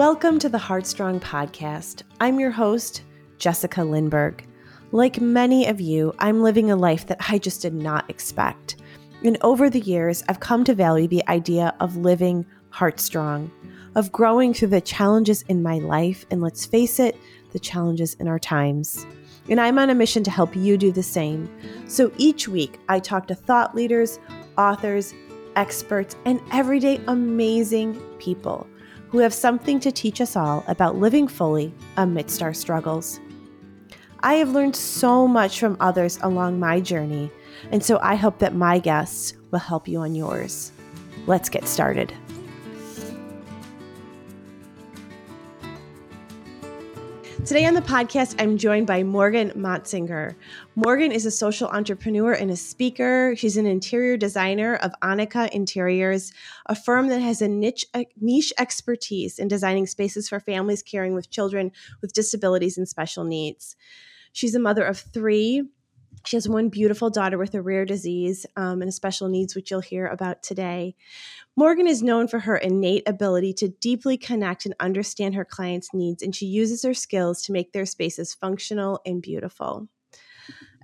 Welcome to the Heartstrong podcast. I'm your host, Jessica Lindberg. Like many of you, I'm living a life that I just did not expect. And over the years, I've come to value the idea of living heartstrong, of growing through the challenges in my life, and let's face it, the challenges in our times. And I'm on a mission to help you do the same. So each week, I talk to thought leaders, authors, experts, and everyday amazing people who have something to teach us all about living fully amidst our struggles. I have learned so much from others along my journey, and so I hope that my guests will help you on yours. Let's get started. Today on the podcast, I'm joined by Morgan Motsinger. Morgan is a social entrepreneur and a speaker. She's an interior designer of Annika Interiors, a firm that has a niche, a niche expertise in designing spaces for families caring with children with disabilities and special needs. She's a mother of three. She has one beautiful daughter with a rare disease um, and special needs, which you'll hear about today. Morgan is known for her innate ability to deeply connect and understand her clients' needs, and she uses her skills to make their spaces functional and beautiful.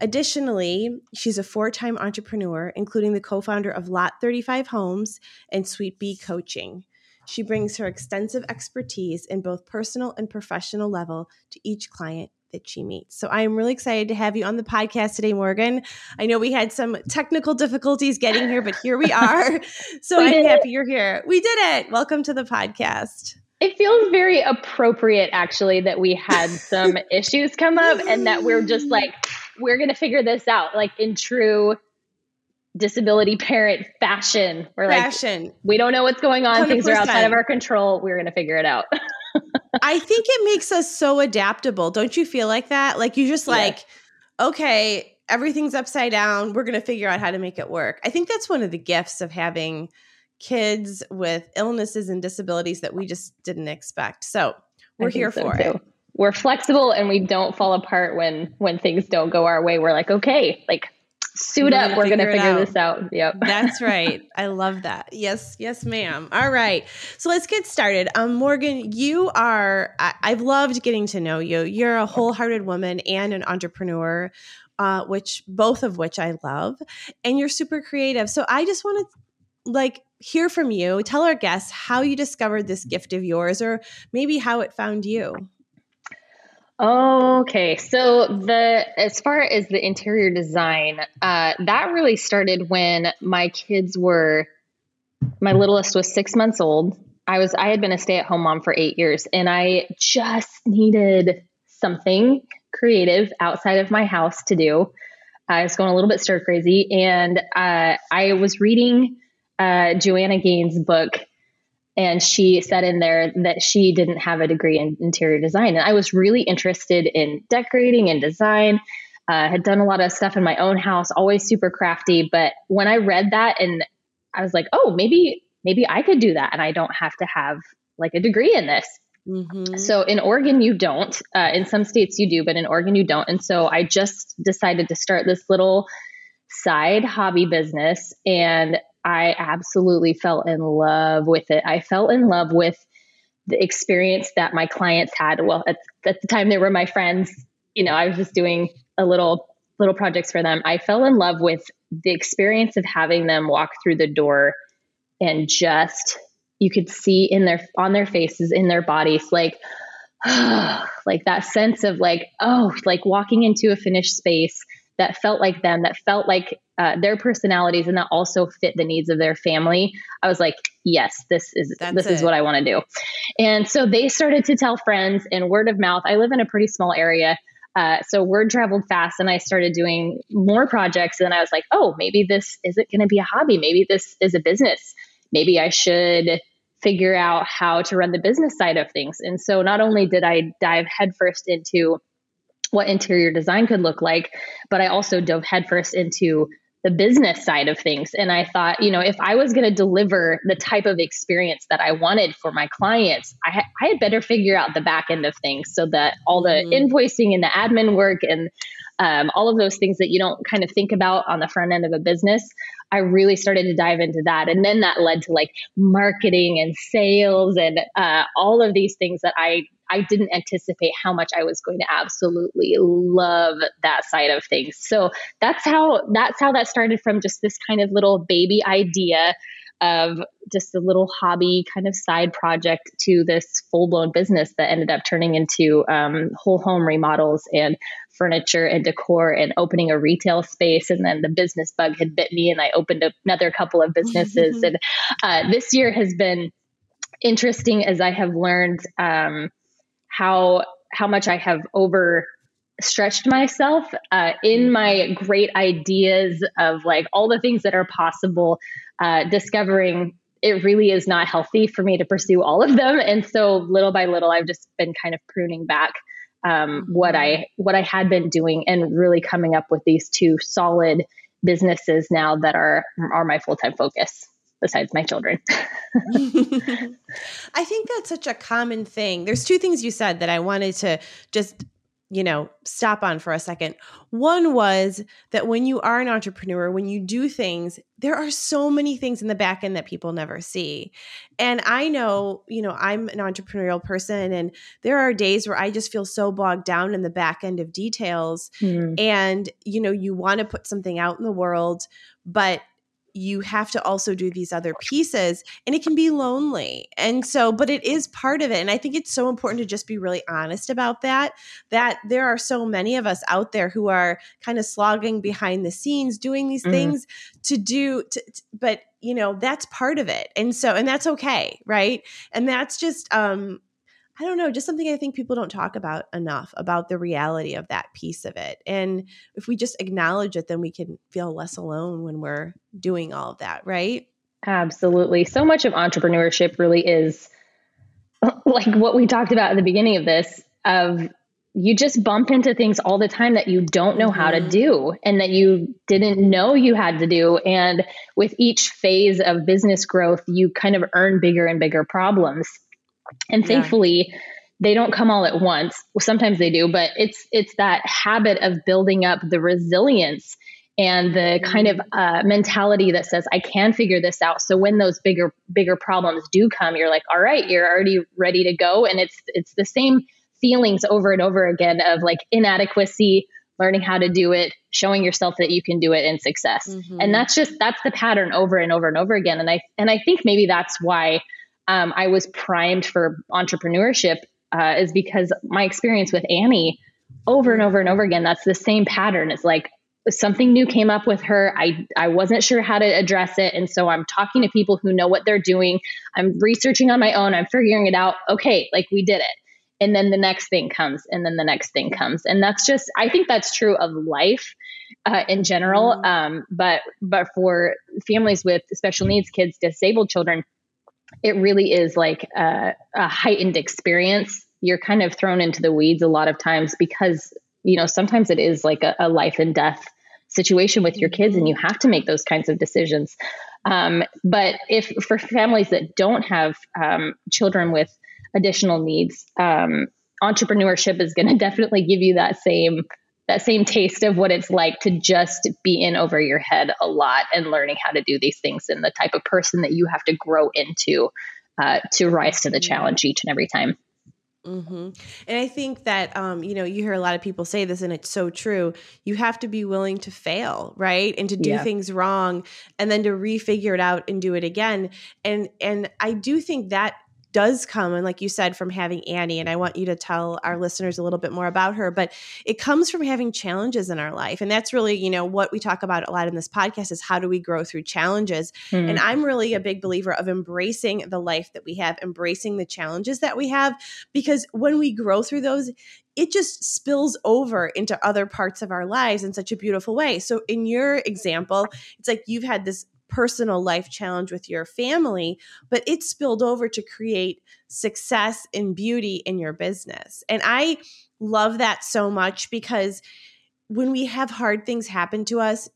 Additionally, she's a four time entrepreneur, including the co founder of Lot 35 Homes and Sweet Bee Coaching. She brings her extensive expertise in both personal and professional level to each client that she meets. So I am really excited to have you on the podcast today, Morgan. I know we had some technical difficulties getting here, but here we are. So we I'm happy it. you're here. We did it. Welcome to the podcast. It feels very appropriate, actually, that we had some issues come up and that we're just like, we're going to figure this out, like in true disability parent fashion. We're fashion. like, we don't know what's going on. 100%. Things are outside of our control. We're going to figure it out. I think it makes us so adaptable. Don't you feel like that? Like you just like, yeah. okay, everything's upside down. We're going to figure out how to make it work. I think that's one of the gifts of having kids with illnesses and disabilities that we just didn't expect. So we're here so for too. it. We're flexible and we don't fall apart when when things don't go our way. We're like, okay, like suit we're up. We're going to figure out. this out. Yep. That's right. I love that. Yes. Yes, ma'am. All right. So let's get started. Um, Morgan, you are, I, have loved getting to know you. You're a wholehearted woman and an entrepreneur, uh, which both of which I love. And you're super creative. So I just want to like hear from you. Tell our guests how you discovered this gift of yours or maybe how it found you. Okay, so the as far as the interior design, uh, that really started when my kids were. My littlest was six months old. I was I had been a stay at home mom for eight years, and I just needed something creative outside of my house to do. I was going a little bit stir crazy, and uh, I was reading uh, Joanna Gaines' book and she said in there that she didn't have a degree in interior design. And i was really interested in decorating and design. Uh, had done a lot of stuff in my own house always super crafty. But when i read that and i was like oh maybe maybe i could do that and i don't have to have like a degree in this. Mm-hmm. so in oregon you don't. Uh, in some states you do but in oregon you don't. And so i just decided to start this little side hobby business. And I absolutely fell in love with it. I fell in love with the experience that my clients had. Well, at, at the time they were my friends. You know, I was just doing a little little projects for them. I fell in love with the experience of having them walk through the door and just you could see in their on their faces, in their bodies, like like that sense of like, oh, like walking into a finished space that felt like them, that felt like uh, their personalities, and that also fit the needs of their family. I was like, yes, this is That's this it. is what I want to do. And so they started to tell friends, and word of mouth. I live in a pretty small area. Uh, so word traveled fast and I started doing more projects. And I was like, oh, maybe this isn't going to be a hobby. Maybe this is a business. Maybe I should figure out how to run the business side of things. And so not only did I dive headfirst into what interior design could look like. But I also dove headfirst into the business side of things. And I thought, you know, if I was going to deliver the type of experience that I wanted for my clients, I, ha- I had better figure out the back end of things so that all the mm-hmm. invoicing and the admin work and um, all of those things that you don't kind of think about on the front end of a business. I really started to dive into that. And then that led to like marketing and sales and uh, all of these things that I I didn't anticipate how much I was going to absolutely love that side of things. So that's how that's how that started from just this kind of little baby idea of just a little hobby kind of side project to this full blown business that ended up turning into um, whole home remodels and furniture and decor and opening a retail space. And then the business bug had bit me and I opened another couple of businesses. and uh, this year has been interesting as I have learned um, how how much I have over stretched myself uh, in my great ideas of like all the things that are possible, uh, discovering it really is not healthy for me to pursue all of them. And so little by little, I've just been kind of pruning back um, what I what I had been doing and really coming up with these two solid businesses now that are are my full time focus besides my children. I think that's such a common thing. There's two things you said that I wanted to just you know, stop on for a second. One was that when you are an entrepreneur, when you do things, there are so many things in the back end that people never see. And I know, you know, I'm an entrepreneurial person, and there are days where I just feel so bogged down in the back end of details. Mm. And, you know, you want to put something out in the world, but you have to also do these other pieces and it can be lonely. And so, but it is part of it. And I think it's so important to just be really honest about that, that there are so many of us out there who are kind of slogging behind the scenes doing these mm-hmm. things to do, to, to, but you know, that's part of it. And so, and that's okay. Right. And that's just, um, I don't know, just something I think people don't talk about enough about the reality of that piece of it. And if we just acknowledge it, then we can feel less alone when we're doing all of that, right? Absolutely. So much of entrepreneurship really is like what we talked about at the beginning of this of you just bump into things all the time that you don't know how to mm-hmm. do and that you didn't know you had to do and with each phase of business growth you kind of earn bigger and bigger problems and yeah. thankfully, they don't come all at once. Well, sometimes they do, but it's it's that habit of building up the resilience and the kind of mm-hmm. uh, mentality that says I can figure this out. So when those bigger bigger problems do come, you're like, all right, you're already ready to go, and it's it's the same feelings over and over again of like inadequacy, learning how to do it, showing yourself that you can do it, and success. Mm-hmm. And that's just that's the pattern over and over and over again. And I and I think maybe that's why um, I was primed for entrepreneurship uh, is because my experience with Annie over and over and over again, that's the same pattern. It's like something new came up with her. I, I wasn't sure how to address it. And so I'm talking to people who know what they're doing. I'm researching on my own. I'm figuring it out. Okay, like we did it. And then the next thing comes, and then the next thing comes. And that's just, I think that's true of life. Uh, in general, mm-hmm. um, but but for families with special needs kids, disabled children, it really is like a, a heightened experience. You're kind of thrown into the weeds a lot of times because, you know, sometimes it is like a, a life and death situation with your kids and you have to make those kinds of decisions. Um, but if for families that don't have um, children with additional needs, um, entrepreneurship is going to definitely give you that same that same taste of what it's like to just be in over your head a lot and learning how to do these things and the type of person that you have to grow into uh, to rise to the challenge each and every time. Mm-hmm. And I think that, um, you know, you hear a lot of people say this, and it's so true. You have to be willing to fail, right? And to do yeah. things wrong, and then to refigure it out and do it again. And and I do think that does come and like you said from having Annie and I want you to tell our listeners a little bit more about her but it comes from having challenges in our life and that's really you know what we talk about a lot in this podcast is how do we grow through challenges mm. and I'm really a big believer of embracing the life that we have embracing the challenges that we have because when we grow through those it just spills over into other parts of our lives in such a beautiful way. So, in your example, it's like you've had this personal life challenge with your family, but it spilled over to create success and beauty in your business. And I love that so much because when we have hard things happen to us,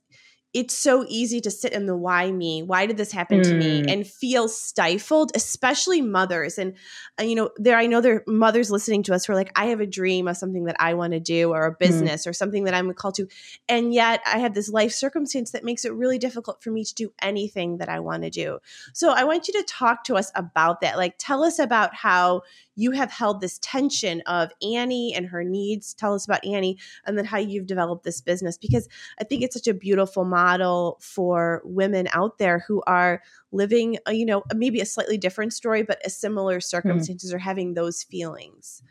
it's so easy to sit in the why me why did this happen mm. to me mm. and feel stifled especially mothers and uh, you know there i know there are mothers listening to us who are like i have a dream of something that i want to do or a mm. business mm. or something that i'm called to and yet i have this life circumstance that makes it really difficult for me to do anything that i want to do so i want you to talk to us about that like tell us about how you have held this tension of Annie and her needs. Tell us about Annie and then how you've developed this business because I think it's such a beautiful model for women out there who are living, a, you know, maybe a slightly different story, but a similar hmm. circumstances mm. or having those feelings.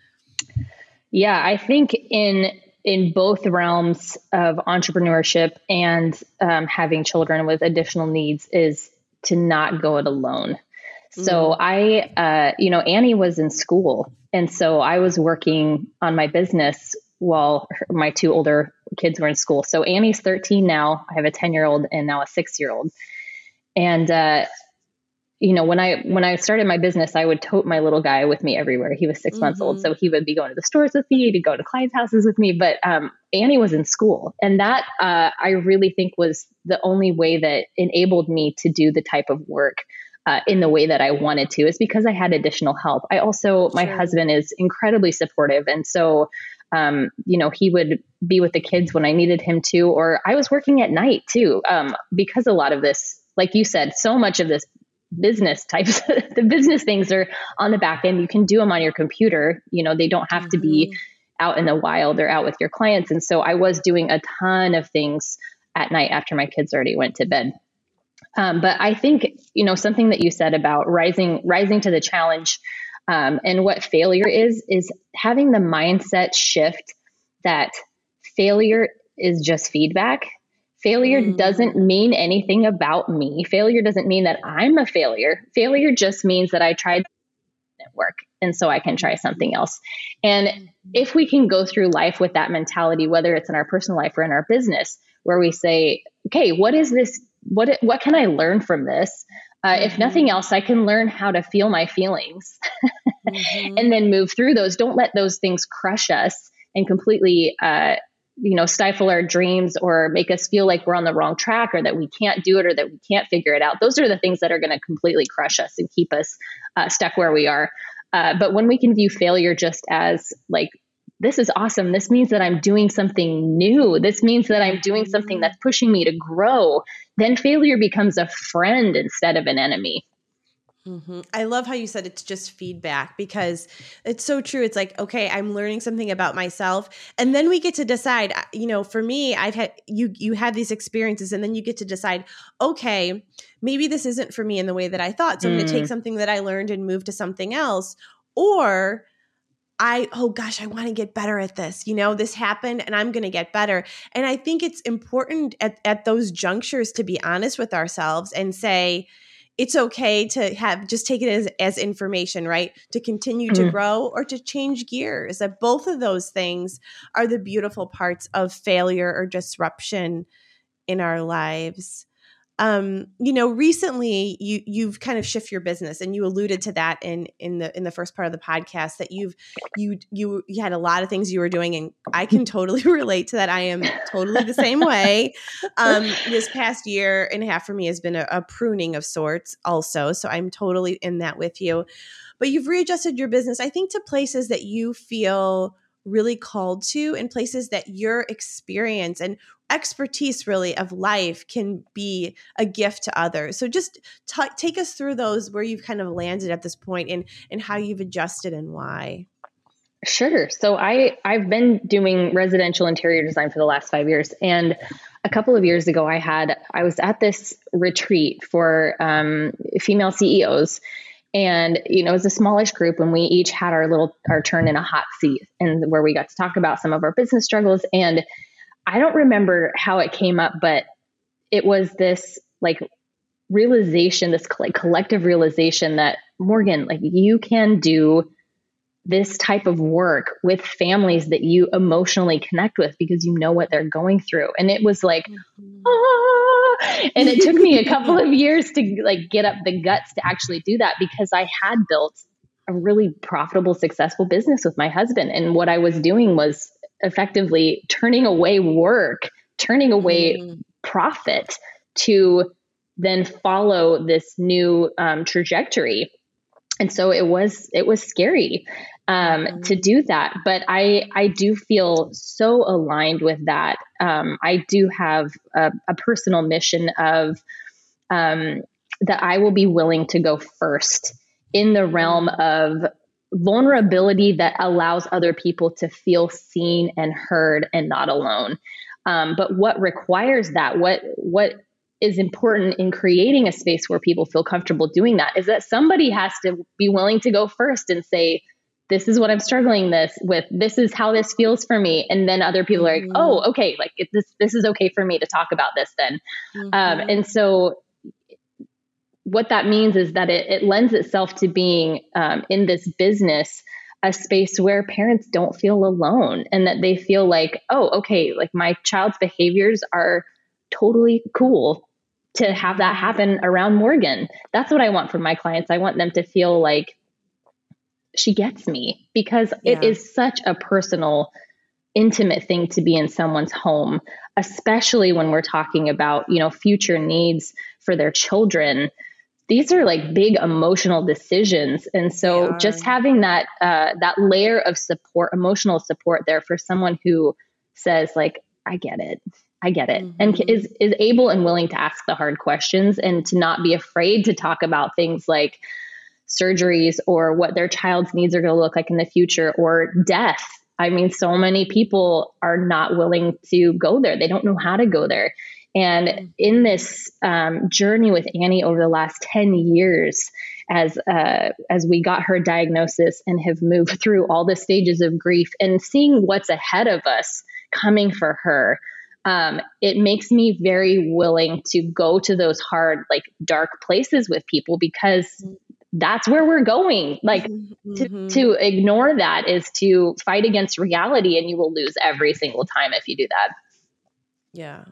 Yeah, I think in in both realms of entrepreneurship and um, having children with additional needs is to not go it alone. So mm. I, uh, you know, Annie was in school. And so I was working on my business while her, my two older kids were in school. So Annie's 13 now. I have a 10 year old and now a six year old. And, uh, you know, when I when I started my business, I would tote my little guy with me everywhere. He was 6 mm-hmm. months old, mm-hmm. so he would be going to the stores with me, to go to clients' houses with me. But um, Annie was in school, and that uh, I really think was the only way that enabled me to do the type of work uh, in the way that I wanted to is because I had additional help. I also, my husband is incredibly supportive. And so, um, you know, he would be with the kids when I needed him to, or I was working at night too, um, because a lot of this, like you said, so much of this business types, the business things are on the back end. You can do them on your computer. You know, they don't have mm-hmm. to be mm-hmm. out in the wild or out with your clients. And so I was doing a ton of things at night after my kids already went to bed. Um, but I think you know something that you said about rising rising to the challenge um, and what failure is is having the mindset shift that failure is just feedback. Failure mm. doesn't mean anything about me. Failure doesn't mean that I'm a failure. Failure just means that I tried work and so I can try something else. And mm-hmm. if we can go through life with that mentality, whether it's in our personal life or in our business, where we say, okay, what is this what what can I learn from this? Uh, mm-hmm. If nothing else, I can learn how to feel my feelings mm-hmm. and then move through those. Don't let those things crush us and completely, uh, you know, stifle our dreams or make us feel like we're on the wrong track or that we can't do it or that we can't figure it out. Those are the things that are going to completely crush us and keep us uh, stuck where we are. Uh, but when we can view failure just as like this is awesome. This means that I'm doing something new. This means that I'm doing something mm-hmm. that's pushing me to grow. Then failure becomes a friend instead of an enemy. Mm-hmm. I love how you said it's just feedback because it's so true. It's like, okay, I'm learning something about myself, and then we get to decide. Uh, you know, for me, I've had you you had these experiences, and then you get to decide, okay, maybe this isn't for me in the way that I thought. So mm. I'm going to take something that I learned and move to something else, or I, oh gosh, I want to get better at this. You know, this happened and I'm going to get better. And I think it's important at, at those junctures to be honest with ourselves and say, it's okay to have just take it as, as information, right? To continue to mm. grow or to change gears. That both of those things are the beautiful parts of failure or disruption in our lives um, you know, recently you you've kind of shift your business, and you alluded to that in in the in the first part of the podcast that you've you you you had a lot of things you were doing, and I can totally relate to that. I am totally the same way. Um, this past year and a half for me has been a, a pruning of sorts, also. So I'm totally in that with you. But you've readjusted your business, I think, to places that you feel really called to and places that your experience and expertise really of life can be a gift to others. So just t- take us through those where you've kind of landed at this point and and how you've adjusted and why. Sure. So i i've been doing residential interior design for the last five years and a couple of years ago i had i was at this retreat for um, female ceos and you know it was a smallish group and we each had our little our turn in a hot seat and where we got to talk about some of our business struggles and i don't remember how it came up but it was this like realization this like collective realization that morgan like you can do this type of work with families that you emotionally connect with because you know what they're going through and it was like mm-hmm. ah! and it took me a couple of years to like get up the guts to actually do that because i had built a really profitable successful business with my husband. And what i was doing was effectively turning away work turning away mm. profit to then follow this new um, trajectory. And so it was it was scary um, mm-hmm. to do that. But i i do feel so aligned with that. Um, i do have a, a personal mission of um, that i will be willing to go first in the realm of vulnerability that allows other people to feel seen and heard and not alone. Um, but what requires that what what is important in creating a space where people feel comfortable doing that is that somebody has to be willing to go first and say this is what i'm struggling this with this is how this feels for me and then other people are like mm-hmm. oh okay like it, this this is okay for me to talk about this then um, mm-hmm. um, and so what that means is that it, it lends itself to being um, in this business a space where parents don't feel alone and that they feel like oh okay like my child's behaviors are totally cool to have that happen around Morgan. That's what I want from my clients. I want them to feel like she gets me because yeah. it is such a personal, intimate thing to be in someone's home, especially when we're talking about, you know, future needs for their children. These are like big emotional decisions. And so just having that uh, that layer of support, emotional support there for someone who says like, I get it. I get it. Mm-hmm. And is is able and willing to ask the hard questions and to not be afraid to talk about things like surgeries or what their child's needs are going to look like in the future or death. I mean, so many people are not willing to go there. They don't know how to go there. And in this um, journey with Annie over the last 10 years, as uh, as we got her diagnosis and have moved through all the stages of grief and seeing what's ahead of us coming for her, um, it makes me very willing to go to those hard, like dark places with people because that's where we're going. Like mm-hmm. to, to ignore that is to fight against reality, and you will lose every single time if you do that. Yeah.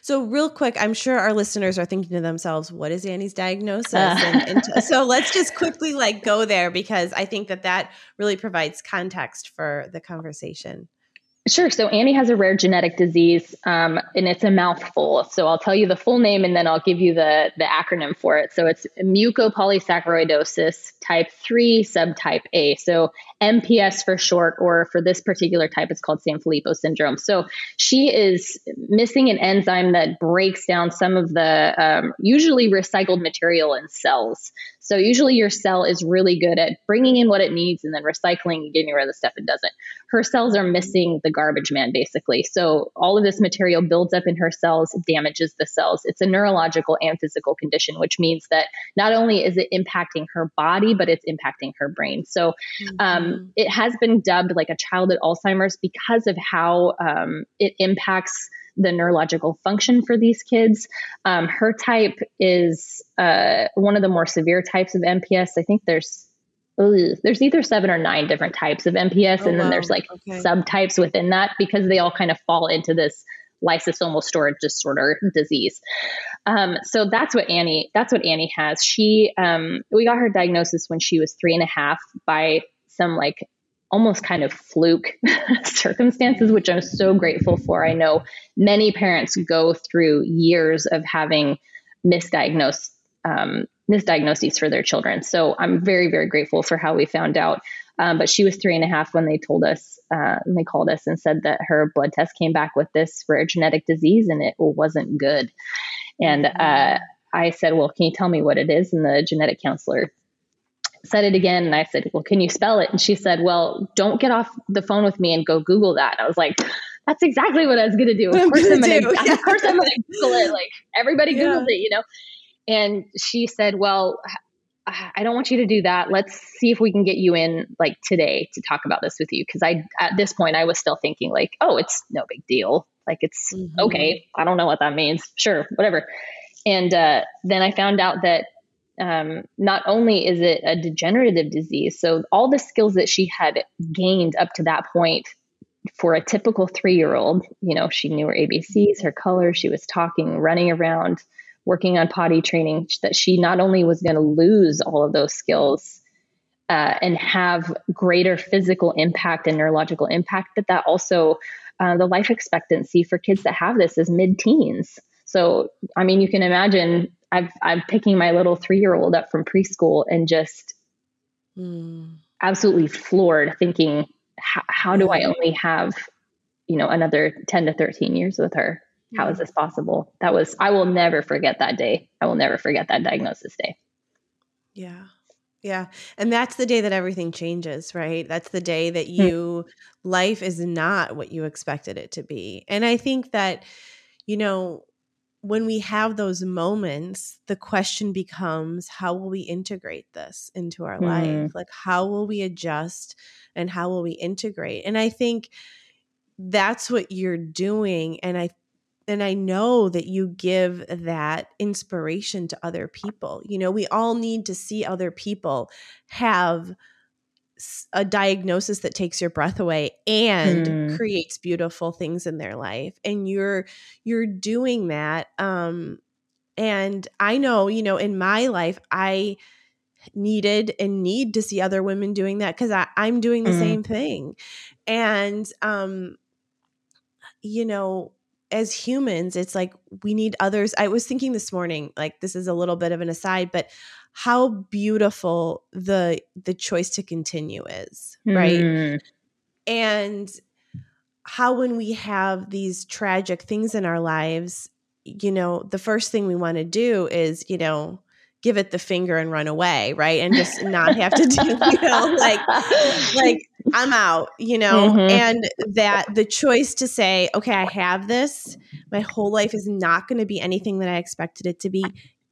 So, real quick, I'm sure our listeners are thinking to themselves, "What is Annie's diagnosis?" Uh. And, and so, let's just quickly like go there because I think that that really provides context for the conversation. Sure. So Annie has a rare genetic disease, um, and it's a mouthful. So I'll tell you the full name, and then I'll give you the the acronym for it. So it's mucopolysaccharidosis type three, subtype A. So MPS for short, or for this particular type, it's called Sanfilippo syndrome. So she is missing an enzyme that breaks down some of the um, usually recycled material in cells. So usually your cell is really good at bringing in what it needs and then recycling and getting rid of the stuff it doesn't. Her cells are missing the garbage man, basically. So all of this material builds up in her cells, damages the cells. It's a neurological and physical condition, which means that not only is it impacting her body, but it's impacting her brain. So um, mm-hmm. it has been dubbed like a childhood Alzheimer's because of how um, it impacts the neurological function for these kids. Um, her type is uh, one of the more severe types of MPS. I think there's there's either seven or nine different types of MPS, oh, and then wow. there's like okay. subtypes within that because they all kind of fall into this lysosomal storage disorder disease. Um, so that's what Annie that's what Annie has. She um, we got her diagnosis when she was three and a half by some like almost kind of fluke circumstances, which I'm so grateful for. I know many parents go through years of having misdiagnosed um, misdiagnoses for their children. So I'm very, very grateful for how we found out. Um, but she was three and a half when they told us, uh, and they called us and said that her blood test came back with this rare genetic disease and it wasn't good. And uh, I said, Well, can you tell me what it is? And the genetic counselor said it again. And I said, Well, can you spell it? And she said, Well, don't get off the phone with me and go Google that. And I was like, That's exactly what I was going to do. Of course, I'm going to, yeah. of course, I'm to Google it. Like everybody yeah. Googles it, you know? And she said, Well, I don't want you to do that. Let's see if we can get you in like today to talk about this with you. Cause I, at this point, I was still thinking like, oh, it's no big deal. Like it's mm-hmm. okay. I don't know what that means. Sure, whatever. And uh, then I found out that um, not only is it a degenerative disease, so all the skills that she had gained up to that point for a typical three year old, you know, she knew her ABCs, her colors, she was talking, running around, working on potty training, that she not only was going to lose all of those skills uh, and have greater physical impact and neurological impact, but that also uh, the life expectancy for kids that have this is mid teens. So, I mean, you can imagine I've, I'm picking my little three year old up from preschool and just mm. absolutely floored thinking, how do I only have, you know, another 10 to 13 years with her? How is this possible? That was, I will never forget that day. I will never forget that diagnosis day. Yeah. Yeah. And that's the day that everything changes, right? That's the day that hmm. you, life is not what you expected it to be. And I think that, you know, when we have those moments, the question becomes how will we integrate this into our mm. life? Like, how will we adjust and how will we integrate? And I think that's what you're doing. And I and I know that you give that inspiration to other people. You know, we all need to see other people have a diagnosis that takes your breath away and mm. creates beautiful things in their life and you're you're doing that um and I know, you know, in my life I needed and need to see other women doing that because I'm doing the mm. same thing. And um you know, as humans, it's like we need others. I was thinking this morning, like this is a little bit of an aside, but how beautiful the the choice to continue is, right? Mm. And how when we have these tragic things in our lives, you know, the first thing we want to do is, you know, give it the finger and run away, right? And just not have to do, you know, like like I'm out, you know, mm-hmm. and that the choice to say, okay, I have this, my whole life is not going to be anything that I expected it to be.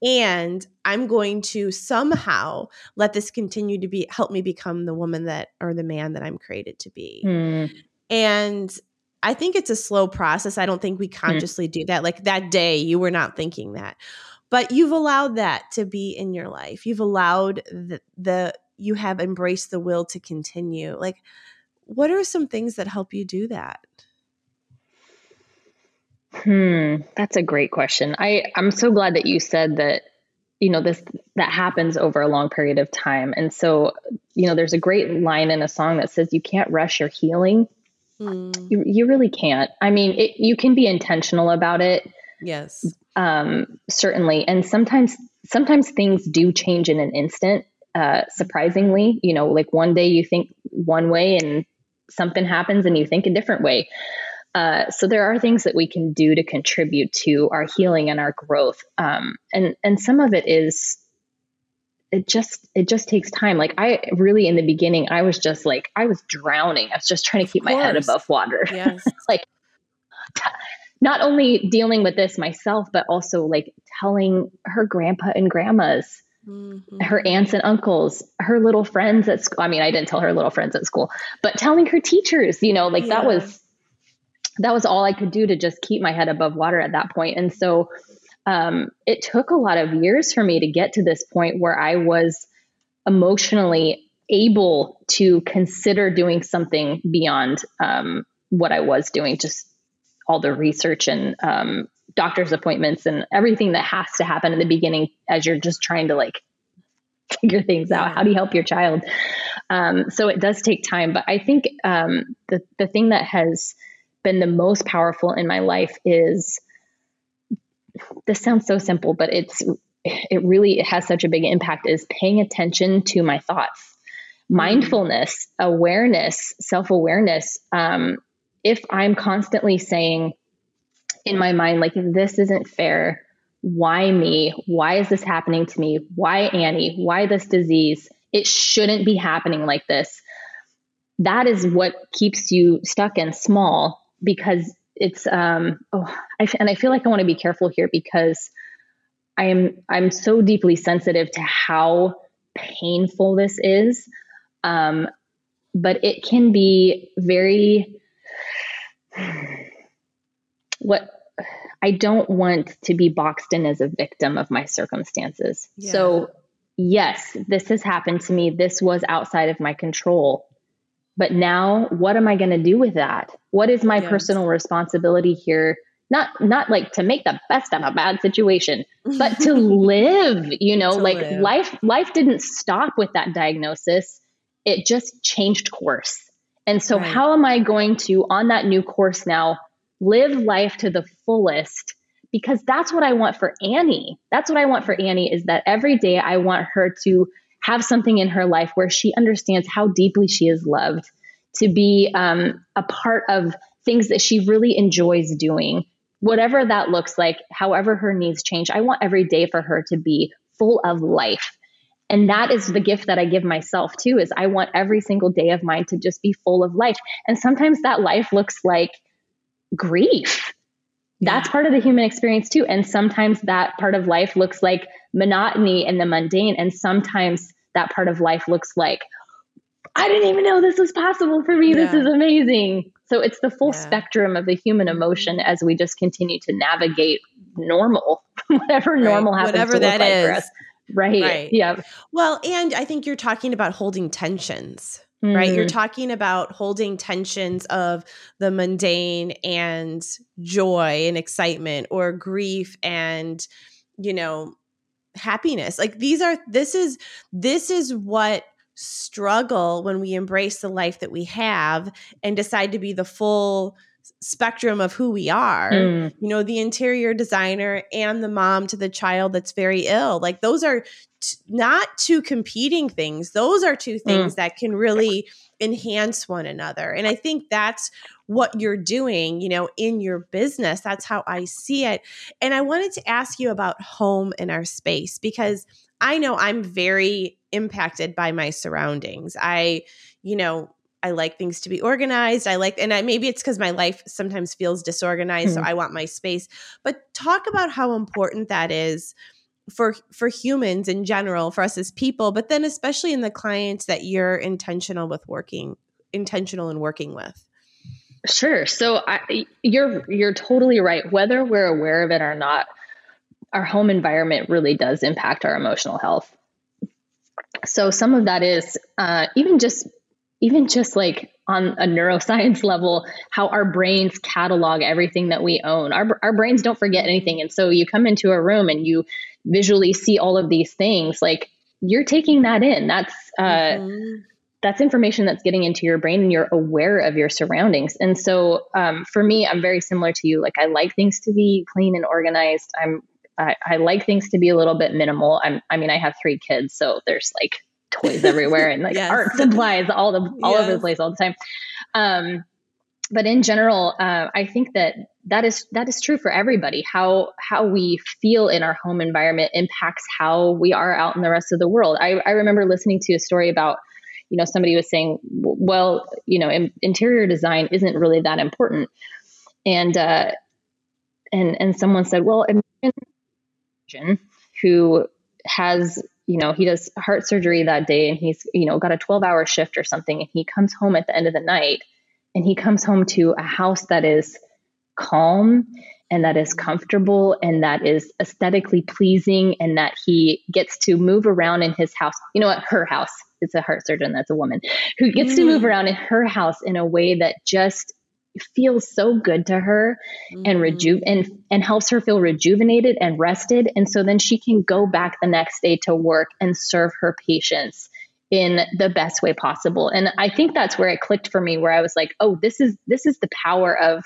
And I'm going to somehow let this continue to be help me become the woman that or the man that I'm created to be. Mm. And I think it's a slow process. I don't think we mm. consciously mm. do that. Like that day, you were not thinking that but you've allowed that to be in your life you've allowed the, the you have embraced the will to continue like what are some things that help you do that hmm that's a great question i i'm so glad that you said that you know this that happens over a long period of time and so you know there's a great line in a song that says you can't rush your healing mm. you, you really can't i mean it, you can be intentional about it yes um, certainly. And sometimes, sometimes things do change in an instant. Uh, surprisingly, you know, like one day you think one way and something happens and you think a different way. Uh, so there are things that we can do to contribute to our healing and our growth. Um, and and some of it is it just it just takes time. Like I really in the beginning, I was just like I was drowning. I was just trying to keep my head above water. Yes. like not only dealing with this myself, but also like telling her grandpa and grandmas, mm-hmm. her aunts and uncles, her little friends at school. I mean, I didn't tell her little friends at school, but telling her teachers, you know, like yeah. that was that was all I could do to just keep my head above water at that point. And so um, it took a lot of years for me to get to this point where I was emotionally able to consider doing something beyond um, what I was doing, just all the research and um, doctor's appointments and everything that has to happen in the beginning as you're just trying to like figure things out. How do you help your child? Um, so it does take time, but I think um, the the thing that has been the most powerful in my life is this sounds so simple, but it's it really has such a big impact is paying attention to my thoughts mm-hmm. mindfulness awareness self-awareness um, if I'm constantly saying in my mind, like, this isn't fair, why me? Why is this happening to me? Why Annie? Why this disease? It shouldn't be happening like this. That is what keeps you stuck and small because it's um oh I, and I feel like I want to be careful here because I am I'm so deeply sensitive to how painful this is um but it can be very what I don't want to be boxed in as a victim of my circumstances. Yeah. So, yes, this has happened to me. This was outside of my control. But now, what am I going to do with that? What is my yes. personal responsibility here? Not not like to make the best of a bad situation, but to live, you know, like live. life life didn't stop with that diagnosis. It just changed course. And so, right. how am I going to, on that new course now, live life to the fullest because that's what I want for Annie. That's what I want for Annie is that every day I want her to have something in her life where she understands how deeply she is loved, to be um, a part of things that she really enjoys doing, whatever that looks like, however her needs change. I want every day for her to be full of life. And that is the gift that I give myself too is I want every single day of mine to just be full of life. And sometimes that life looks like grief. That's part of the human experience too. And sometimes that part of life looks like monotony and the mundane. And sometimes that part of life looks like, I didn't even know this was possible for me. Yeah. This is amazing. So it's the full yeah. spectrum of the human mm-hmm. emotion as we just continue to navigate normal, whatever right. normal happens whatever to that like is. Right. right. Yeah. Well, and I think you're talking about holding tensions. Mm-hmm. Right. You're mm-hmm. talking about holding tensions of the mundane and joy and excitement or grief and, you know, happiness. Like these are, this is, this is what struggle when we embrace the life that we have and decide to be the full spectrum of who we are. Mm. You know, the interior designer and the mom to the child that's very ill. Like those are t- not two competing things. Those are two things mm. that can really enhance one another. And I think that's what you're doing, you know, in your business. That's how I see it. And I wanted to ask you about home in our space because I know I'm very impacted by my surroundings. I, you know, I like things to be organized. I like, and I, maybe it's because my life sometimes feels disorganized, mm-hmm. so I want my space. But talk about how important that is for for humans in general, for us as people, but then especially in the clients that you're intentional with working, intentional in working with. Sure. So I, you're you're totally right. Whether we're aware of it or not, our home environment really does impact our emotional health so some of that is uh, even just even just like on a neuroscience level how our brains catalog everything that we own our, our brains don't forget anything and so you come into a room and you visually see all of these things like you're taking that in that's uh, mm-hmm. that's information that's getting into your brain and you're aware of your surroundings and so um, for me i'm very similar to you like i like things to be clean and organized i'm I, I like things to be a little bit minimal. I'm, I mean, I have three kids, so there's like toys everywhere and like yes. art supplies all the all yes. over the place all the time. Um, but in general, uh, I think that that is that is true for everybody. How how we feel in our home environment impacts how we are out in the rest of the world. I, I remember listening to a story about you know somebody was saying, well, you know, in, interior design isn't really that important, and uh, and and someone said, well, imagine who has you know he does heart surgery that day and he's you know got a 12 hour shift or something and he comes home at the end of the night and he comes home to a house that is calm and that is comfortable and that is aesthetically pleasing and that he gets to move around in his house you know what her house it's a heart surgeon that's a woman who gets mm. to move mm. around in her house in a way that just feels so good to her mm-hmm. and reju and and helps her feel rejuvenated and rested and so then she can go back the next day to work and serve her patients in the best way possible. And i think that's where it clicked for me where i was like oh this is this is the power of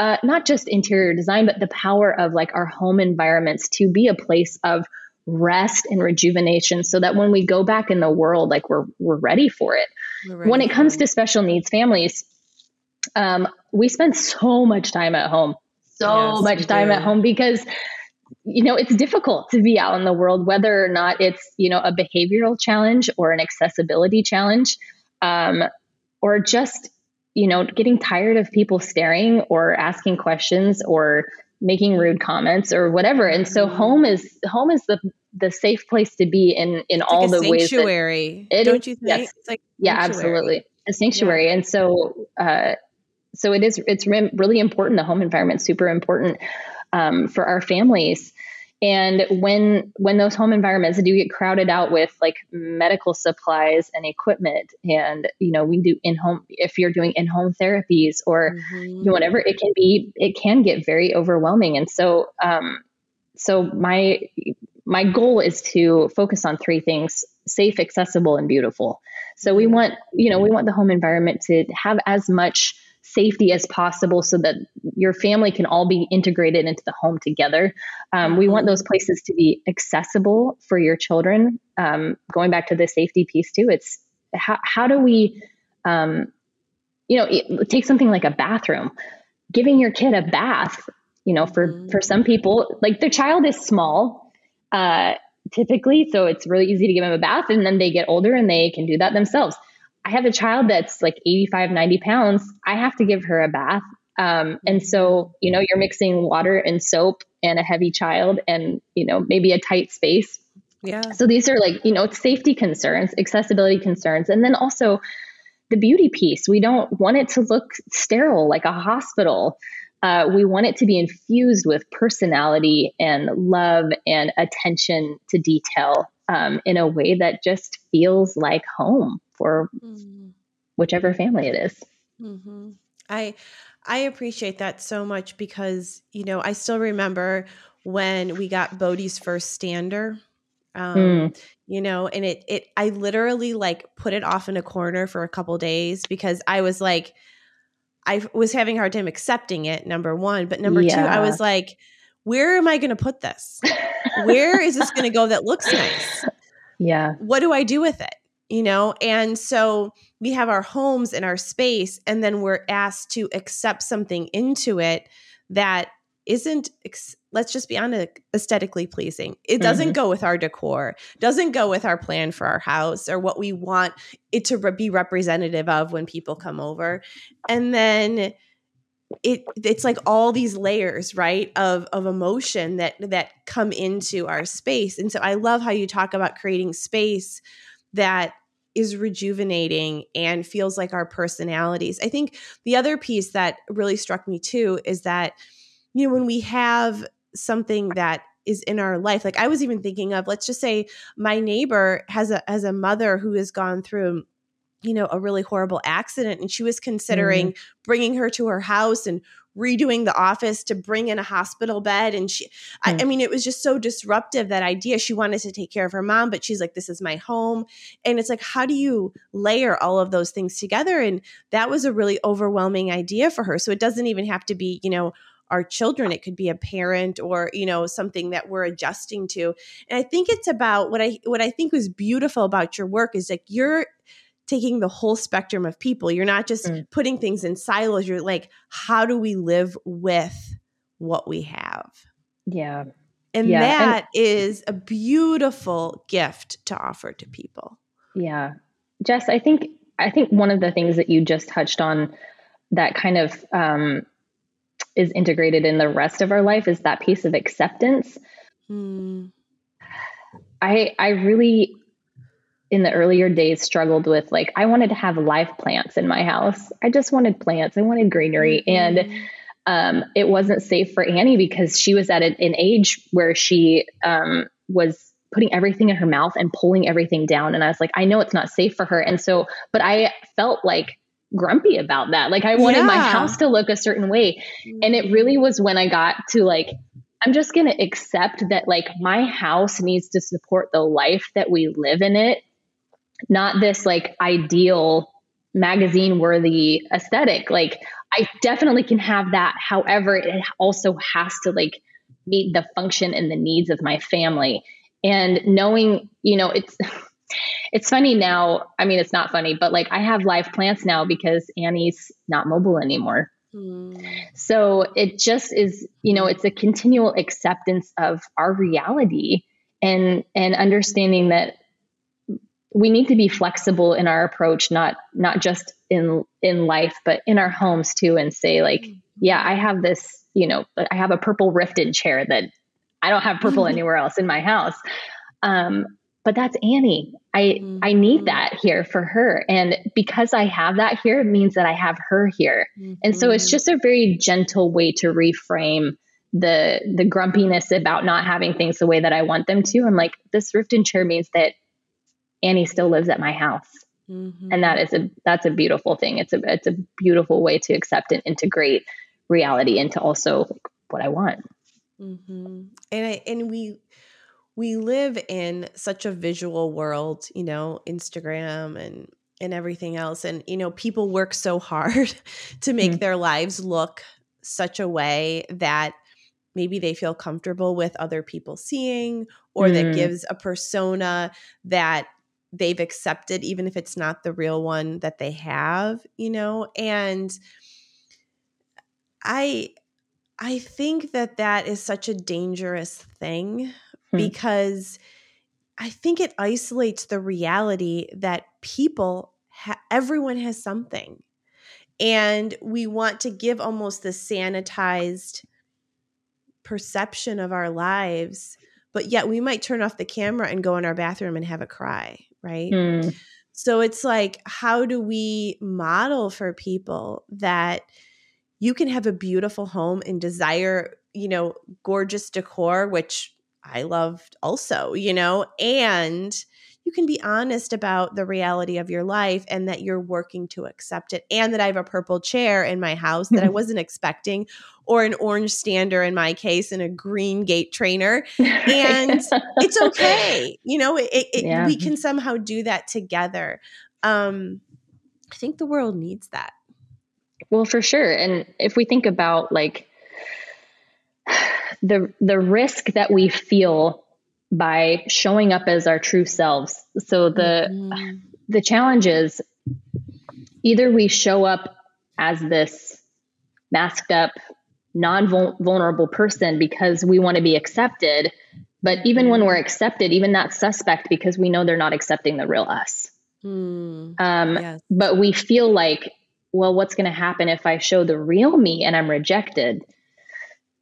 uh, not just interior design but the power of like our home environments to be a place of rest and rejuvenation so that when we go back in the world like we're we're ready for it. Ready when it comes to special needs families um, we spend so much time at home, so yes, much time do. at home because you know it's difficult to be out in the world whether or not it's you know a behavioral challenge or an accessibility challenge um, or just you know getting tired of people staring or asking questions or making rude comments or whatever. And so mm-hmm. home is home is the the safe place to be in in it's all like the ways sanctuary don't you think? Yes. like yeah absolutely. A sanctuary. Yeah. and so uh, so it is it's really important. The home environment super important um, for our families and when when those home environments do get crowded out with like medical supplies and equipment and you know we do in home if you're doing in home therapies or mm-hmm. you know, whatever it can be it can get very overwhelming and so um so my my goal is to focus on three things safe accessible and beautiful so we mm-hmm. want you know we want the home environment to have as much safety as possible so that your family can all be integrated into the home together. Um, we want mm-hmm. those places to be accessible for your children. Um, going back to the safety piece too, it's how, how do we, um, you know, take something like a bathroom, giving your kid a bath, you know, for, mm-hmm. for some people, like the child is small, uh, typically. So it's really easy to give them a bath and then they get older and they can do that themselves. I have a child that's like 85, 90 pounds. I have to give her a bath. Um, and so, you know, you're mixing water and soap and a heavy child and, you know, maybe a tight space. Yeah. So these are like, you know, it's safety concerns, accessibility concerns, and then also the beauty piece. We don't want it to look sterile like a hospital. Uh, we want it to be infused with personality and love and attention to detail um, in a way that just feels like home for mm-hmm. whichever family it is. Mm-hmm. I I appreciate that so much because you know I still remember when we got Bodhi's first stander. Um, mm. you know, and it it I literally like put it off in a corner for a couple days because I was like I was having a hard time accepting it number 1, but number yeah. 2 I was like where am I going to put this? where is this going to go that looks nice? Yeah. What do I do with it? You know and so we have our homes and our space and then we're asked to accept something into it that isn't let's just be honest aesthetically pleasing. It doesn't mm-hmm. go with our decor doesn't go with our plan for our house or what we want it to re- be representative of when people come over. And then it it's like all these layers right of of emotion that that come into our space. And so i love how you talk about creating space that is rejuvenating and feels like our personalities. I think the other piece that really struck me too is that, you know, when we have something that is in our life, like I was even thinking of, let's just say my neighbor has a has a mother who has gone through you know a really horrible accident and she was considering mm. bringing her to her house and redoing the office to bring in a hospital bed and she I, hmm. I, mean it was just so disruptive that idea. She wanted to take care of her mom but she's like this is my home. And it's like how do you layer all of those things together? And that was a really overwhelming idea for her. So it doesn't even have to be you know our children. It could be a parent or you know something that we're adjusting to. And i think it's about what i what i think was beautiful about your work is like you're taking the whole spectrum of people. You're not just mm. putting things in silos. You're like, how do we live with what we have? Yeah. And yeah. that and- is a beautiful gift to offer to people. Yeah. Jess, I think I think one of the things that you just touched on that kind of um, is integrated in the rest of our life is that piece of acceptance. Mm. I I really in the earlier days struggled with like I wanted to have live plants in my house. I just wanted plants. I wanted greenery mm-hmm. and um, it wasn't safe for Annie because she was at an, an age where she um, was putting everything in her mouth and pulling everything down and I was like I know it's not safe for her and so but I felt like grumpy about that. Like I wanted yeah. my house to look a certain way. And it really was when I got to like I'm just going to accept that like my house needs to support the life that we live in it not this like ideal magazine worthy aesthetic. Like I definitely can have that. However, it also has to like meet the function and the needs of my family. And knowing, you know, it's it's funny now. I mean, it's not funny, but like I have live plants now because Annie's not mobile anymore. Mm. So it just is, you know, it's a continual acceptance of our reality and and understanding that we need to be flexible in our approach not not just in in life but in our homes too and say like mm-hmm. yeah i have this you know i have a purple Rifton chair that i don't have purple anywhere else in my house um, but that's annie i mm-hmm. i need mm-hmm. that here for her and because i have that here it means that i have her here mm-hmm. and so it's mm-hmm. just a very gentle way to reframe the the grumpiness about not having things the way that i want them to i'm like this Rifton chair means that Annie still lives at my house. Mm-hmm. And that is a that's a beautiful thing. It's a it's a beautiful way to accept and integrate reality into also like what I want. Mm-hmm. And I and we we live in such a visual world, you know, Instagram and and everything else. And, you know, people work so hard to make mm-hmm. their lives look such a way that maybe they feel comfortable with other people seeing or mm. that gives a persona that they've accepted even if it's not the real one that they have you know and i i think that that is such a dangerous thing hmm. because i think it isolates the reality that people ha- everyone has something and we want to give almost the sanitized perception of our lives but yet we might turn off the camera and go in our bathroom and have a cry right mm. so it's like how do we model for people that you can have a beautiful home and desire you know gorgeous decor which i loved also you know and you can be honest about the reality of your life and that you're working to accept it and that I have a purple chair in my house that I wasn't expecting or an orange stander in my case and a green gait trainer. And it's okay you know it, it, yeah. we can somehow do that together. Um i think the world needs that. Well for sure. And if we think about like the the risk that we feel by showing up as our true selves. So the mm-hmm. the challenge is either we show up as this masked up non-vulnerable person because we want to be accepted, but even when we're accepted, even that suspect because we know they're not accepting the real us. Mm, um, yes. But we feel like, well, what's going to happen if I show the real me and I'm rejected?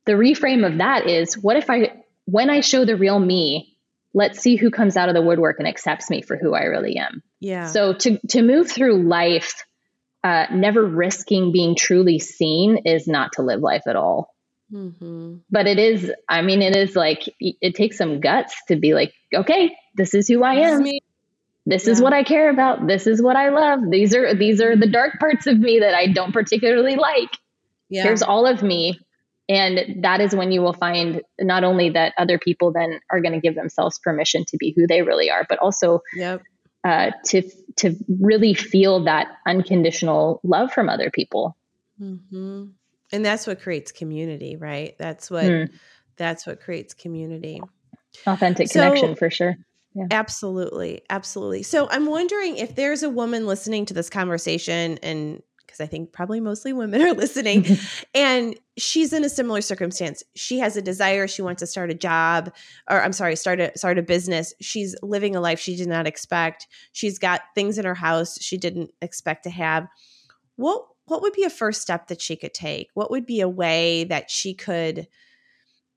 The reframe of that is, what if I when I show the real me, let's see who comes out of the woodwork and accepts me for who I really am. Yeah. So to to move through life, uh, never risking being truly seen is not to live life at all. Mm-hmm. But it is. I mean, it is like it takes some guts to be like, okay, this is who I am. This yeah. is what I care about. This is what I love. These are these are the dark parts of me that I don't particularly like. Yeah. Here's all of me. And that is when you will find not only that other people then are going to give themselves permission to be who they really are, but also yep. uh, to to really feel that unconditional love from other people. Mm-hmm. And that's what creates community, right? That's what mm. that's what creates community. Authentic so, connection for sure. Yeah. Absolutely. Absolutely. So I'm wondering if there's a woman listening to this conversation and because I think probably mostly women are listening. and she's in a similar circumstance. She has a desire. She wants to start a job, or I'm sorry, start a start a business. She's living a life she did not expect. She's got things in her house she didn't expect to have. What what would be a first step that she could take? What would be a way that she could,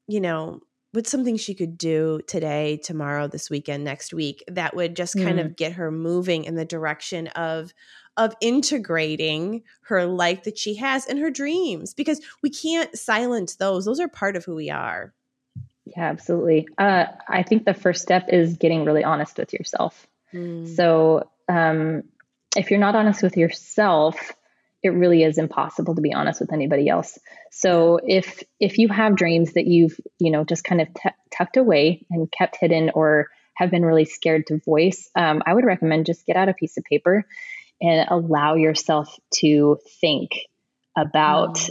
you know, what's something she could do today, tomorrow, this weekend, next week that would just kind mm. of get her moving in the direction of of integrating her life that she has and her dreams because we can't silence those. Those are part of who we are. Yeah, absolutely. Uh, I think the first step is getting really honest with yourself. Mm. So, um, if you're not honest with yourself, it really is impossible to be honest with anybody else. So if if you have dreams that you've you know just kind of t- tucked away and kept hidden or have been really scared to voice, um, I would recommend just get out a piece of paper and allow yourself to think about mm.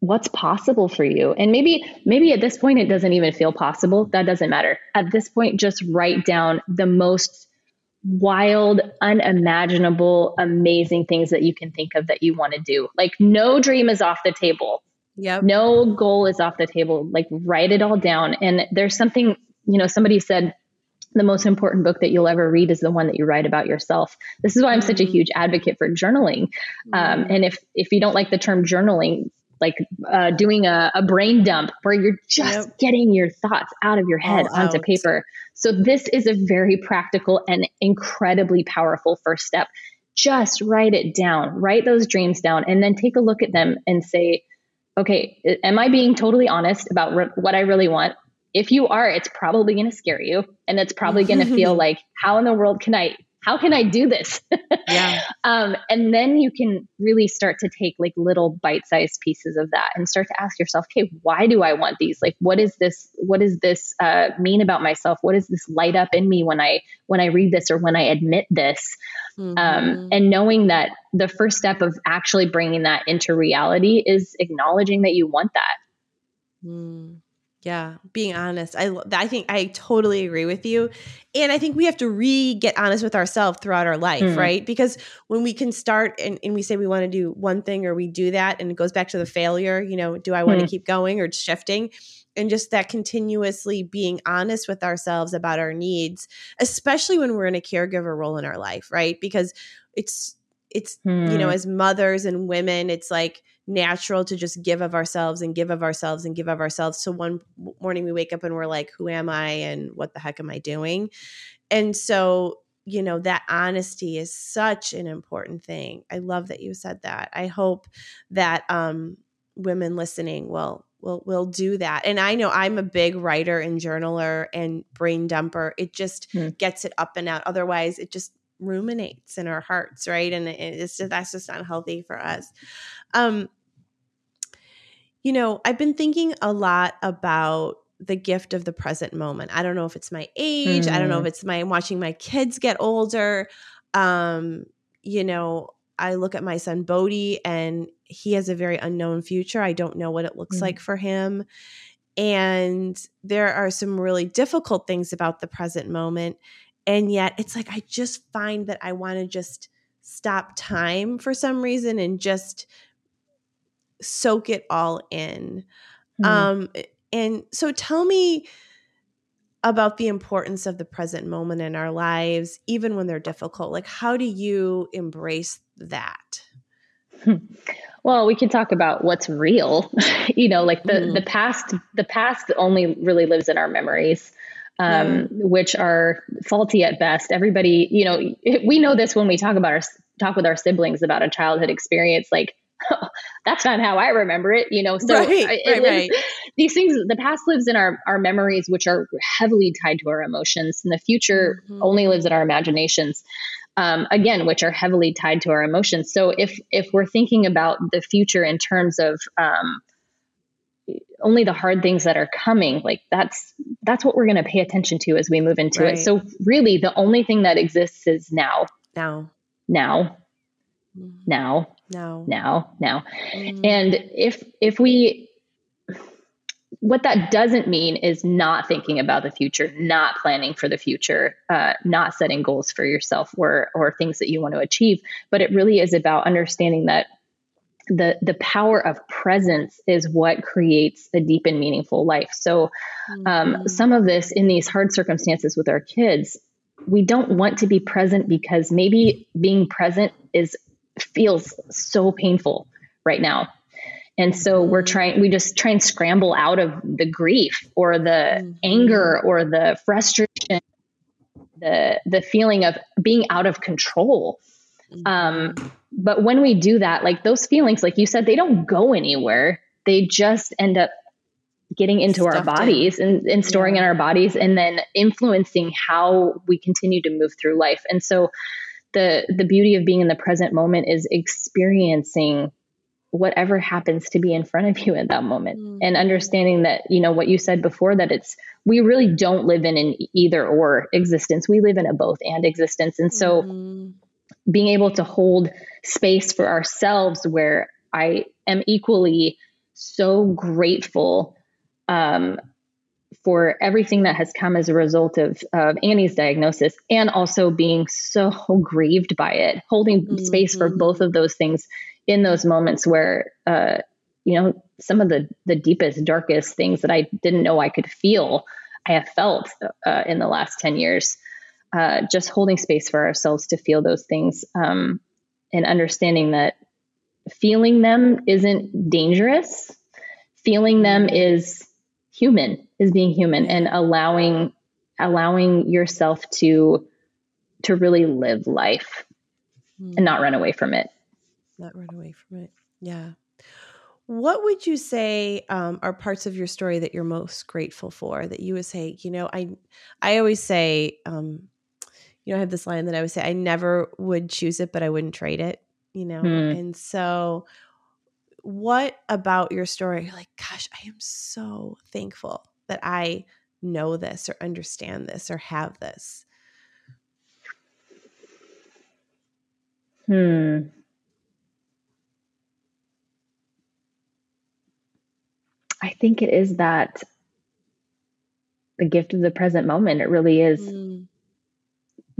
what's possible for you. And maybe maybe at this point it doesn't even feel possible. That doesn't matter. At this point just write down the most wild unimaginable amazing things that you can think of that you want to do. Like no dream is off the table. Yeah no goal is off the table. Like write it all down. And there's something you know somebody said the most important book that you'll ever read is the one that you write about yourself. This is why I'm such a mm. huge advocate for journaling. Um, mm. and if if you don't like the term journaling, like uh, doing a, a, brain dump where you're just yep. getting your thoughts out of your head All onto out. paper. So this is a very practical and incredibly powerful first step. Just write it down, write those dreams down, and then take a look at them and say, okay, am I being totally honest about re- what I really want? If you are, it's probably going to scare you and it's probably going to feel like, how in the world can I how can I do this? Yeah. um, and then you can really start to take like little bite sized pieces of that and start to ask yourself, okay, why do I want these? Like, what is this? What does this uh, mean about myself? What does this light up in me when I when I read this or when I admit this? Um, mm-hmm. Um, and knowing that the first step of actually bringing that into reality is acknowledging that you want that. Mm. Yeah, being honest. I I think I totally agree with you. And I think we have to re get honest with ourselves throughout our life, mm. right? Because when we can start and, and we say we want to do one thing or we do that and it goes back to the failure, you know, do I want mm. to keep going or shifting? And just that continuously being honest with ourselves about our needs, especially when we're in a caregiver role in our life, right? Because it's it's mm. you know, hmm. as mothers and women, it's like natural to just give of ourselves and give of ourselves and give of ourselves. So one morning we wake up and we're like, who am I and what the heck am I doing? And so, you know, that honesty is such an important thing. I love that you said that. I hope that um, women listening will will will do that. And I know I'm a big writer and journaler and brain dumper. It just hmm. gets it up and out. Otherwise, it just ruminates in our hearts, right? And it's just that's just not healthy for us. Um, you know, I've been thinking a lot about the gift of the present moment. I don't know if it's my age. Mm. I don't know if mm. it's my watching my kids get older. Um, you know, I look at my son Bodie and he has a very unknown future. I don't know what it looks mm. like for him. And there are some really difficult things about the present moment. And yet it's like I just find that I want to just stop time for some reason and just soak it all in. Mm-hmm. Um, and so tell me about the importance of the present moment in our lives, even when they're difficult. Like, how do you embrace that? Well, we can talk about what's real. you know, like the mm. the past. The past only really lives in our memories, um, which are faulty at best. Everybody, you know, we know this when we talk about our talk with our siblings about a childhood experience. Like that's not how I remember it, you know. So right, it, right, right. these things, the past lives in our our memories, which are heavily tied to our emotions, and the future mm-hmm. only lives in our imaginations. Um, again, which are heavily tied to our emotions. So if if we're thinking about the future in terms of um, only the hard things that are coming, like that's that's what we're going to pay attention to as we move into it. So really, the only thing that exists is now. Now. Now. Mm-hmm. Now now now now mm. and if if we what that doesn't mean is not thinking about the future not planning for the future uh, not setting goals for yourself or or things that you want to achieve but it really is about understanding that the the power of presence is what creates a deep and meaningful life so um, mm-hmm. some of this in these hard circumstances with our kids we don't want to be present because maybe being present is feels so painful right now. And so we're mm-hmm. trying, we just try and scramble out of the grief or the mm-hmm. anger or the frustration, the, the feeling of being out of control. Mm-hmm. Um, but when we do that, like those feelings, like you said, they don't go anywhere. They just end up getting into Stuffed our bodies and, and, storing yeah. in our bodies and then influencing how we continue to move through life. And so the the beauty of being in the present moment is experiencing whatever happens to be in front of you at that moment mm. and understanding that you know what you said before that it's we really don't live in an either or existence we live in a both and existence and so mm. Being able to hold space for ourselves where i am equally so grateful um, for everything that has come as a result of, of Annie's diagnosis and also being so grieved by it, holding mm-hmm. space for both of those things in those moments where, uh, you know, some of the, the deepest, darkest things that I didn't know I could feel, I have felt uh, in the last 10 years. Uh, just holding space for ourselves to feel those things um, and understanding that feeling them isn't dangerous. Feeling them is human is being human and allowing allowing yourself to to really live life mm. and not run away from it not run away from it yeah what would you say um, are parts of your story that you're most grateful for that you would say you know i i always say um, you know, I have this line that I would say, I never would choose it, but I wouldn't trade it, you know? Mm. And so, what about your story? You're like, gosh, I am so thankful that I know this or understand this or have this. Hmm. I think it is that the gift of the present moment. It really is Mm.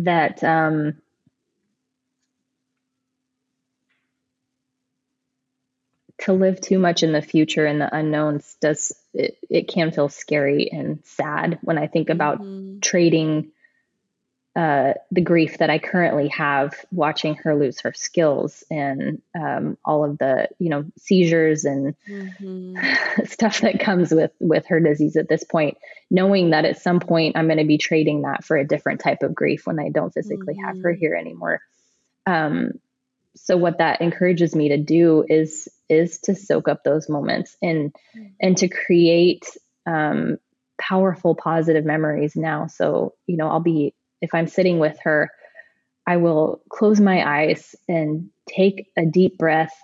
That um, to live too much in the future and the unknowns does it, it can feel scary and sad when I think about Mhm. trading uh, the grief that I currently have watching her lose her skills and um, all of the you know seizures and Mhm. stuff that comes with with her disease at this point knowing that at some point i'm going to be trading that for a different type of grief when i don't physically have her Mhm. here anymore um so what that encourages me to do is is to soak up those moments and and to create um powerful positive memories now so you know i'll be if i'm sitting with her i will close my eyes and take a deep breath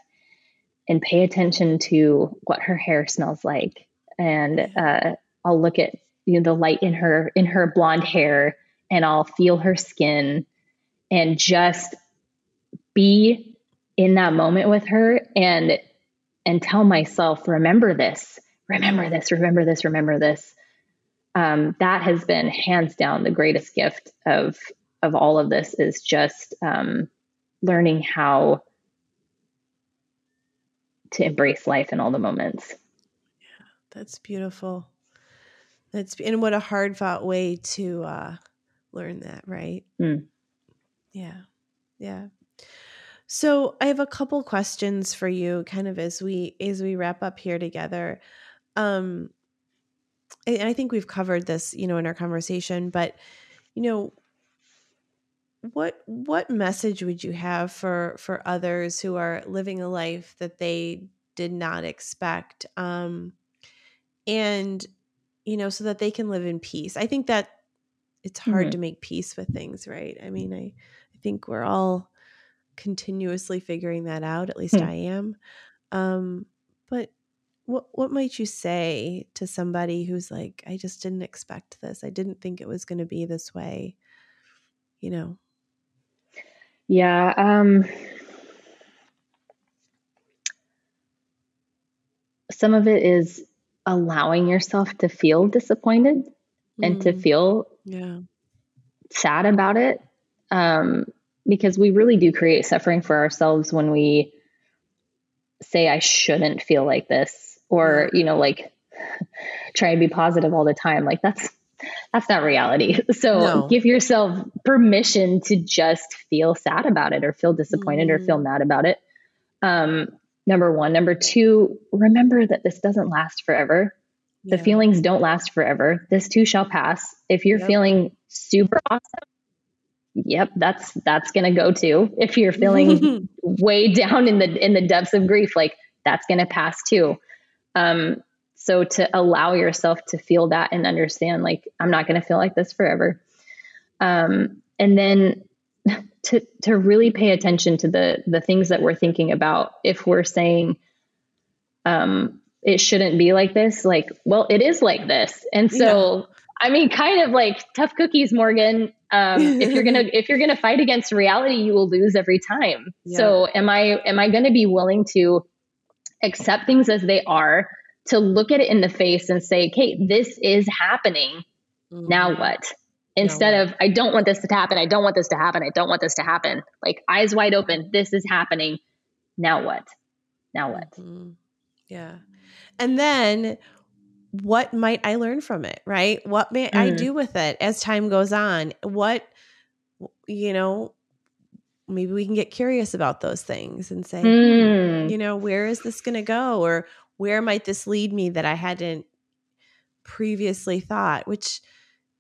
and pay attention to what her hair smells like. And uh, i'll look at you know the light in her in her blonde hair and i'll feel her skin and just be in that moment with her and and tell myself remember this. Remember this. Remember this. Remember this um, that has been hands down the greatest gift of of all of this is just um, learning how to embrace life in all the moments. Yeah, that's beautiful. That's and what a hard fought way to uh, learn that, right? Mm. Yeah, yeah. So I have a couple questions for you, kind of as we as we wrap up here together. Um, and I think we've covered this, you know, in our conversation, but you know, what what message would you have for for others who are living a life that they did not expect? Um, and you know so that they can live in peace i think that it's hard Mhm. to make peace with things right i mean i i think we're all continuously figuring that out at least Hmm. i am um but what what might you say to somebody who's like i just didn't expect this. I didn't think it was going to be this way you know? Yeah. Um, some of it is allowing yourself to feel disappointed and to Mm, feel yeah. sad about it um, because we really do create suffering for ourselves when we say i shouldn't feel like this or you know like try and be positive all the time like that's that's not reality so No. give yourself permission to just feel sad about it or feel disappointed or feel Mhm. mad about it um, number one number two remember that this doesn't last forever the Yeah. feelings don't last forever. This too shall pass. If you're Yep. feeling super awesome, yep, that's that's gonna go too. If you're feeling way down in the in the depths of grief, like that's gonna pass too. Um, so to allow yourself to feel that and understand, like I'm not gonna feel like this forever. Um, and then to to really pay attention to the the things that we're thinking about. If we're saying, um, it shouldn't be like this, like, well, it is like this, and so. I mean, kind of like tough cookies, Morgan. Um, if you're gonna if you're gonna fight against reality, you will lose every time. So, am I am I going to be willing to accept things as they are, to look at it in the face and say, "Okay, this is happening. Now Mhm. what?" Instead what? of, "I don't want this to happen. I don't want this to happen. I don't want this to happen." Like eyes wide open. This is happening. Now what? Now what? Mm-hmm. Yeah. And then what might I learn from it, right? What may I Mm. do with it as time goes on? What, you know, maybe we can get curious about those things and say, Mm. you know, where is this going to go? Or where might this lead me that I hadn't previously thought, which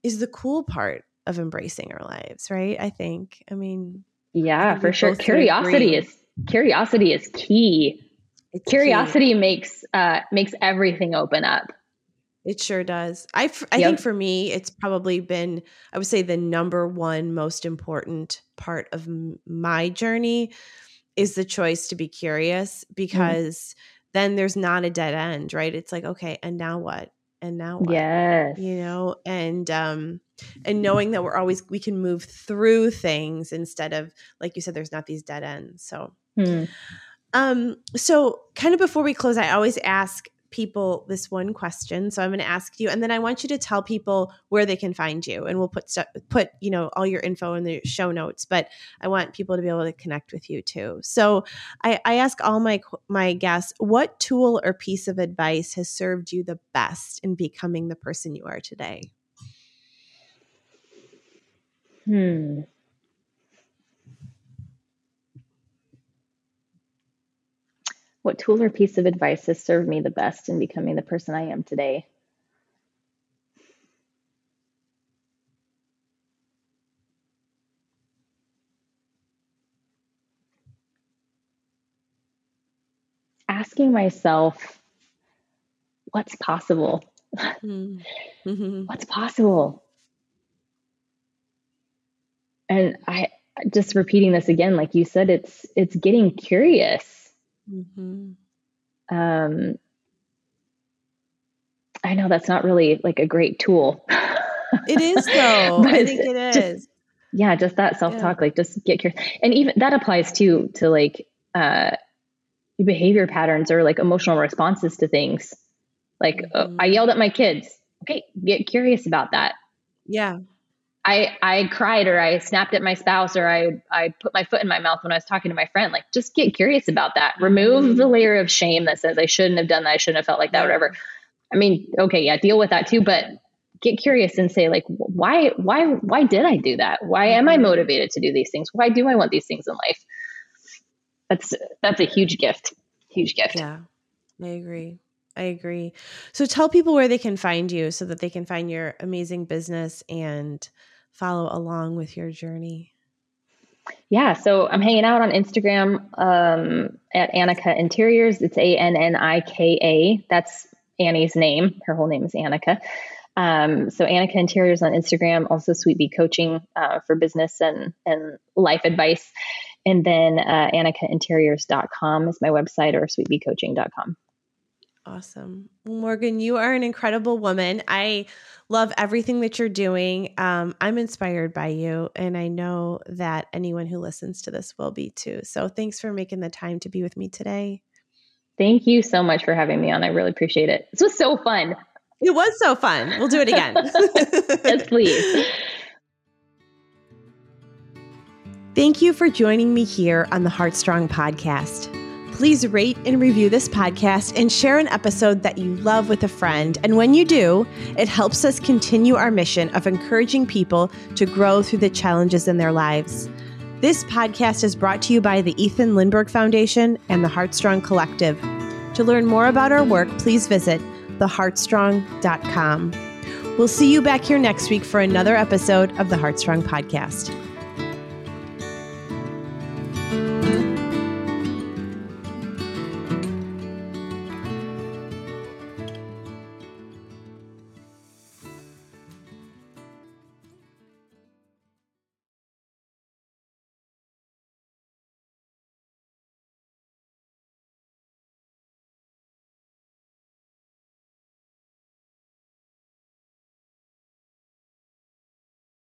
is the cool part of embracing our lives, right? I think. I mean, Yeah, for sure. Curiosity is curiosity is key. it's key. Curiosity makes uh makes everything open up. It sure does. I, I yep. think for me, it's probably been, I would say, the number one most important part of m- my journey is the choice to be curious mm. because mm. then there's not a dead end, right? It's like, okay, and now what? And now what? Yes. You know, and, um, and knowing that we're always, we can move through things instead of, like you said, there's not these dead ends. So, mm. um, so kind of before we close, I always ask people this one question. So I'm going to ask you, and then I want you to tell people where they can find you, and we'll put put you know all your info in the show notes. But I want people to be able to connect with you too. So I, I ask all my my guests, what tool or piece of advice has served you the best in becoming the person you are today? Hmm. What tool or piece of advice has served me the best in becoming the person I am today? Asking myself, what's possible? Mm-hmm. what's possible? And I just repeating this again, like you said, it's it's getting curious Mm-hmm. Um, I know that's not really like a great tool. it is though. I think it is. Just, yeah, just that self talk, yeah. like just get curious, and even that applies too to like uh, behavior patterns or like emotional responses to things. Like uh, mm-hmm. uh, I yelled at my kids. Okay, get curious about that. Yeah. I I cried or I snapped at my spouse or I I put my foot in my mouth when I was talking to my friend. Like just get curious about that. Remove mm-hmm. the layer of shame that says I shouldn't have done that, I shouldn't have felt like that, whatever. I mean, okay, yeah, deal with that too, but get curious and say like why why why did I do that? Why am I mm-hmm. motivated to do these things? Why do I want these things in life? That's that's a huge gift. Huge gift. Yeah. I agree. I agree. So tell people where they can find you so that they can find your amazing business and follow along with your journey? Yeah, so I'm hanging out on Instagram um, at Annika Interiors. It's A N N I K A. That's Annie's name. Her whole name is Annika. Um, so Annika Interiors on Instagram, also Sweet Bee Coaching uh, for business and and life advice, and then uh, AnnikaInteriors.com is my website or SweetBeeCoaching.com. Awesome. Well, Morgan, you are an incredible woman. I love everything that you're doing. Um, I'm inspired by you, and I know that anyone who listens to this will be too. So thanks for making the time to be with me today. Thank you so much for having me on. I really appreciate it. This was so fun. It was so fun. We'll do it again. yes, please. Thank you for joining me here on the Heartstrong podcast. Please rate and review this podcast and share an episode that you love with a friend. And when you do, it helps us continue our mission of encouraging people to grow through the challenges in their lives. This podcast is brought to you by the Ethan Lindberg Foundation and the Heartstrong Collective. To learn more about our work, please visit theheartstrong.com. We'll see you back here next week for another episode of the Heartstrong Podcast.